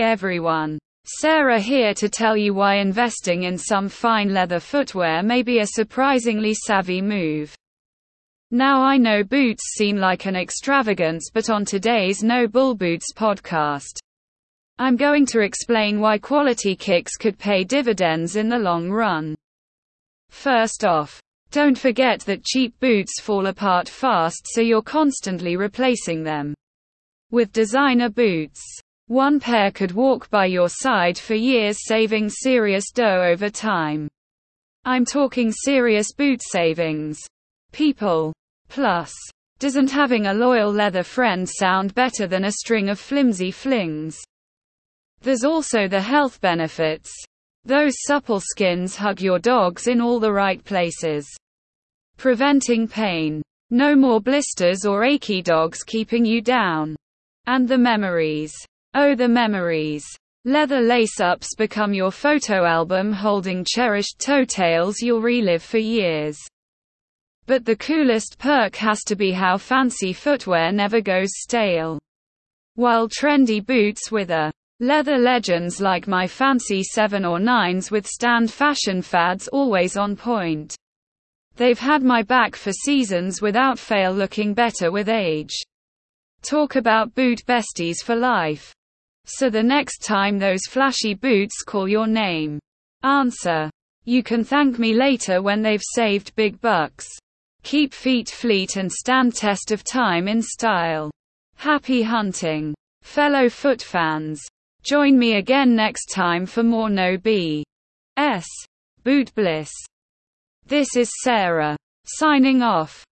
Everyone. Sarah here to tell you why investing in some fine leather footwear may be a surprisingly savvy move. Now I know boots seem like an extravagance, but on today's No Bull Boots podcast, I'm going to explain why quality kicks could pay dividends in the long run. First off, don't forget that cheap boots fall apart fast, so you're constantly replacing them. With designer boots, one pair could walk by your side for years, saving serious dough over time. I'm talking serious boot savings. People. Plus, doesn't having a loyal leather friend sound better than a string of flimsy flings? There's also the health benefits. Those supple skins hug your dogs in all the right places. Preventing pain. No more blisters or achy dogs keeping you down. And the memories. Oh, the memories. Leather lace ups become your photo album holding cherished toe tales you'll relive for years. But the coolest perk has to be how fancy footwear never goes stale. While trendy boots with a Leather legends like my fancy 7 or 9s withstand fashion fads always on point. They've had my back for seasons without fail looking better with age. Talk about boot besties for life. So the next time those flashy boots call your name. Answer. You can thank me later when they've saved big bucks. Keep feet fleet and stand test of time in style. Happy hunting. Fellow foot fans. Join me again next time for more No B. S. Boot Bliss. This is Sarah. Signing off.